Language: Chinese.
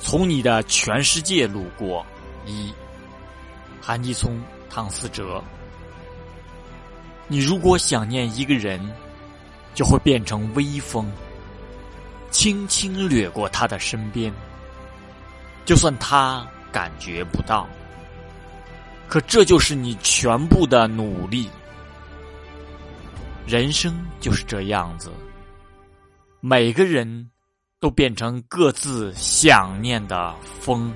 从你的全世界路过。一，韩继聪、唐思哲。你如果想念一个人，就会变成微风，轻轻掠过他的身边，就算他感觉不到。可这就是你全部的努力。人生就是这样子，每个人都变成各自想念的风。